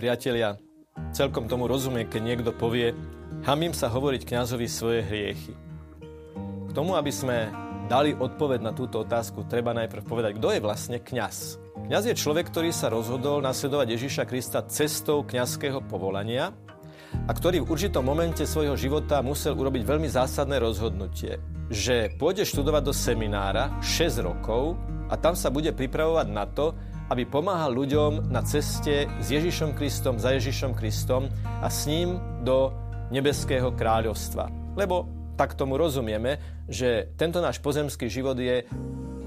Priatelia, celkom tomu rozumie, keď niekto povie, hamím sa hovoriť kňazovi svoje hriechy. K tomu, aby sme dali odpoveď na túto otázku, treba najprv povedať, kto je vlastne kňaz. Kňaz je človek, ktorý sa rozhodol nasledovať Ježiša Krista cestou kňazského povolania a ktorý v určitom momente svojho života musel urobiť veľmi zásadné rozhodnutie, že pôjde študovať do seminára 6 rokov a tam sa bude pripravovať na to, aby pomáhal ľuďom na ceste s Ježišom Kristom, za Ježišom Kristom a s ním do nebeského kráľovstva. Lebo tak tomu rozumieme, že tento náš pozemský život je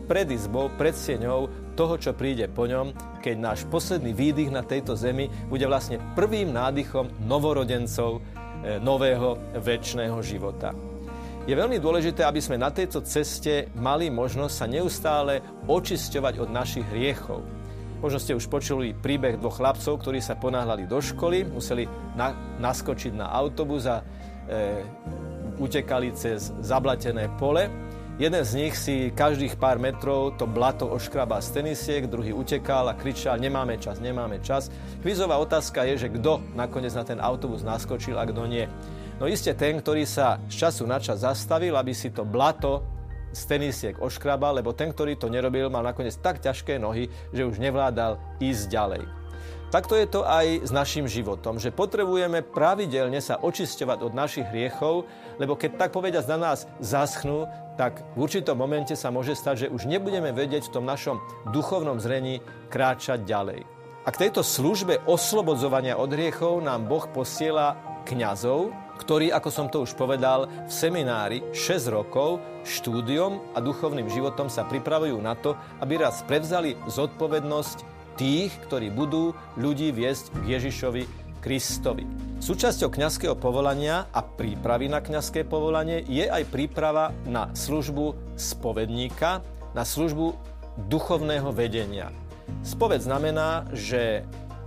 pred izbou, pred sieňou toho, čo príde po ňom, keď náš posledný výdych na tejto zemi bude vlastne prvým nádychom novorodencov e, nového väčšného života. Je veľmi dôležité, aby sme na tejto ceste mali možnosť sa neustále očisťovať od našich hriechov. Možno ste už počuli príbeh dvoch chlapcov, ktorí sa ponáhľali do školy, museli na, naskočiť na autobus a e, utekali cez zablatené pole. Jeden z nich si každých pár metrov to blato oškrabá z tenisiek, druhý utekal a kričal, nemáme čas, nemáme čas. Kvizová otázka je, že kto nakoniec na ten autobus naskočil a kto nie. No iste ten, ktorý sa z času na čas zastavil, aby si to blato z tenisiek oškrabal, lebo ten, ktorý to nerobil, mal nakoniec tak ťažké nohy, že už nevládal ísť ďalej. Takto je to aj s našim životom, že potrebujeme pravidelne sa očisťovať od našich hriechov, lebo keď tak povediať na nás zaschnú, tak v určitom momente sa môže stať, že už nebudeme vedieť v tom našom duchovnom zrení kráčať ďalej. A k tejto službe oslobodzovania od hriechov nám Boh posiela kňazov, ktorí, ako som to už povedal, v seminári 6 rokov štúdiom a duchovným životom sa pripravujú na to, aby raz prevzali zodpovednosť tých, ktorí budú ľudí viesť k Ježišovi Kristovi. Súčasťou kňazského povolania a prípravy na kňazské povolanie je aj príprava na službu spovedníka, na službu duchovného vedenia. Spoved znamená, že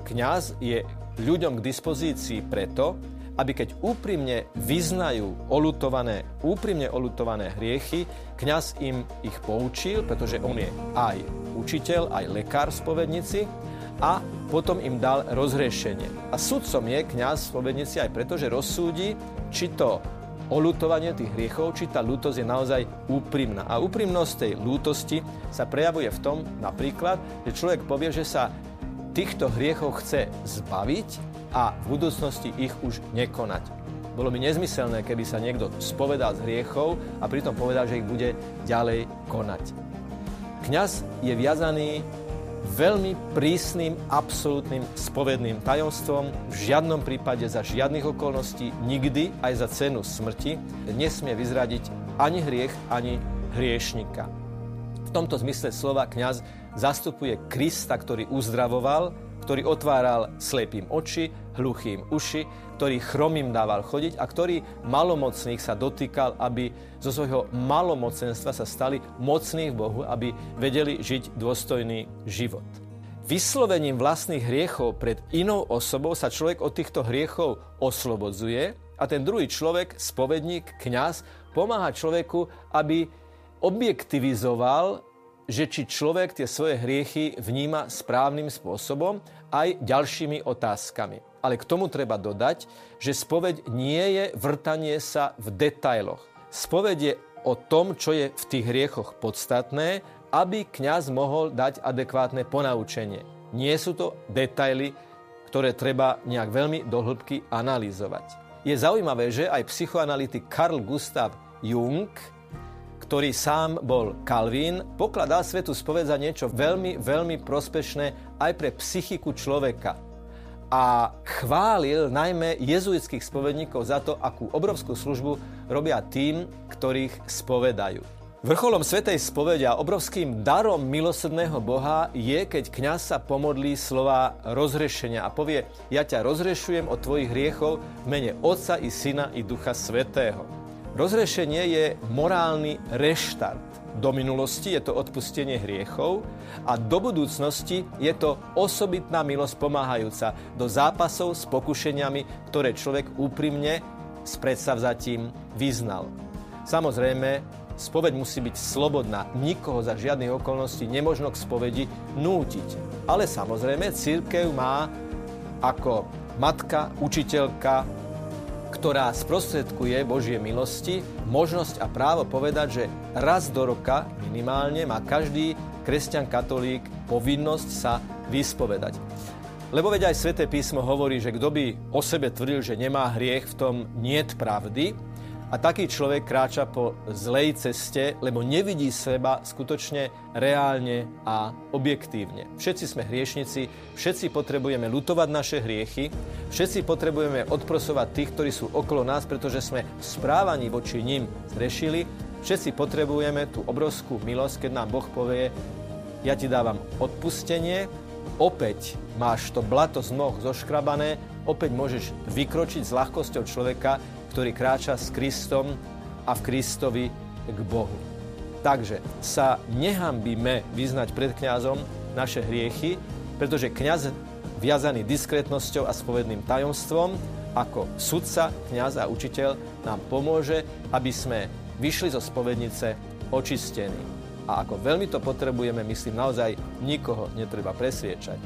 kňaz je ľuďom k dispozícii preto, aby keď úprimne vyznajú olutované, úprimne olutované hriechy, kňaz im ich poučil, pretože on je aj učiteľ, aj lekár v spovednici a potom im dal rozriešenie. A sudcom je kňaz v spovednici aj preto, že rozsúdi, či to olutovanie tých hriechov, či tá lútosť je naozaj úprimná. A úprimnosť tej lútosti sa prejavuje v tom napríklad, že človek povie, že sa týchto hriechov chce zbaviť a v budúcnosti ich už nekonať. Bolo by nezmyselné, keby sa niekto spovedal z hriechov a pritom povedal, že ich bude ďalej konať. Kňaz je viazaný veľmi prísnym, absolútnym spovedným tajomstvom. V žiadnom prípade za žiadnych okolností, nikdy aj za cenu smrti, nesmie vyzradiť ani hriech, ani hriešnika. V tomto zmysle slova kňaz zastupuje Krista, ktorý uzdravoval, ktorý otváral slepým oči, hluchým uši, ktorý chromým dával chodiť a ktorý malomocných sa dotýkal, aby zo svojho malomocenstva sa stali mocní v Bohu, aby vedeli žiť dôstojný život. Vyslovením vlastných hriechov pred inou osobou sa človek od týchto hriechov oslobodzuje a ten druhý človek, spovedník, kňaz, pomáha človeku, aby objektivizoval, že či človek tie svoje hriechy vníma správnym spôsobom aj ďalšími otázkami ale k tomu treba dodať, že spoveď nie je vrtanie sa v detailoch. Spoveď je o tom, čo je v tých hriechoch podstatné, aby kňaz mohol dať adekvátne ponaučenie. Nie sú to detaily, ktoré treba nejak veľmi do hĺbky analyzovať. Je zaujímavé, že aj psychoanalytik Carl Gustav Jung, ktorý sám bol Calvin, pokladal svetu spoveď za niečo veľmi, veľmi prospešné aj pre psychiku človeka a chválil najmä jezuitských spovedníkov za to, akú obrovskú službu robia tým, ktorých spovedajú. Vrcholom Svetej spovede a obrovským darom milosrdného Boha je, keď kňaz sa pomodlí slova rozrešenia a povie, ja ťa rozrešujem od tvojich hriechov v mene Otca i Syna i Ducha Svetého. Rozrešenie je morálny reštart do minulosti je to odpustenie hriechov a do budúcnosti je to osobitná milosť pomáhajúca do zápasov s pokušeniami, ktoré človek úprimne s predsavzatím vyznal. Samozrejme, spoveď musí byť slobodná. Nikoho za žiadnych okolností nemožno k spovedi nútiť. Ale samozrejme, církev má ako matka, učiteľka, ktorá sprostredkuje Božie milosti, možnosť a právo povedať, že raz do roka minimálne má každý kresťan katolík povinnosť sa vyspovedať. Lebo veď aj sväté písmo hovorí, že kto by o sebe tvrdil, že nemá hriech, v tom niet pravdy. A taký človek kráča po zlej ceste, lebo nevidí seba skutočne reálne a objektívne. Všetci sme hriešnici, všetci potrebujeme lutovať naše hriechy, všetci potrebujeme odprosovať tých, ktorí sú okolo nás, pretože sme v správaní voči ním zrešili. Všetci potrebujeme tú obrovskú milosť, keď nám Boh povie, ja ti dávam odpustenie, opäť máš to blato z noh zoškrabané, opäť môžeš vykročiť s ľahkosťou človeka, ktorý kráča s Kristom a v Kristovi k Bohu. Takže sa nehambíme vyznať pred kňazom naše hriechy, pretože kňaz viazaný diskrétnosťou a spovedným tajomstvom ako sudca, kňaz a učiteľ nám pomôže, aby sme vyšli zo spovednice očistení. A ako veľmi to potrebujeme, myslím naozaj, nikoho netreba presviečať.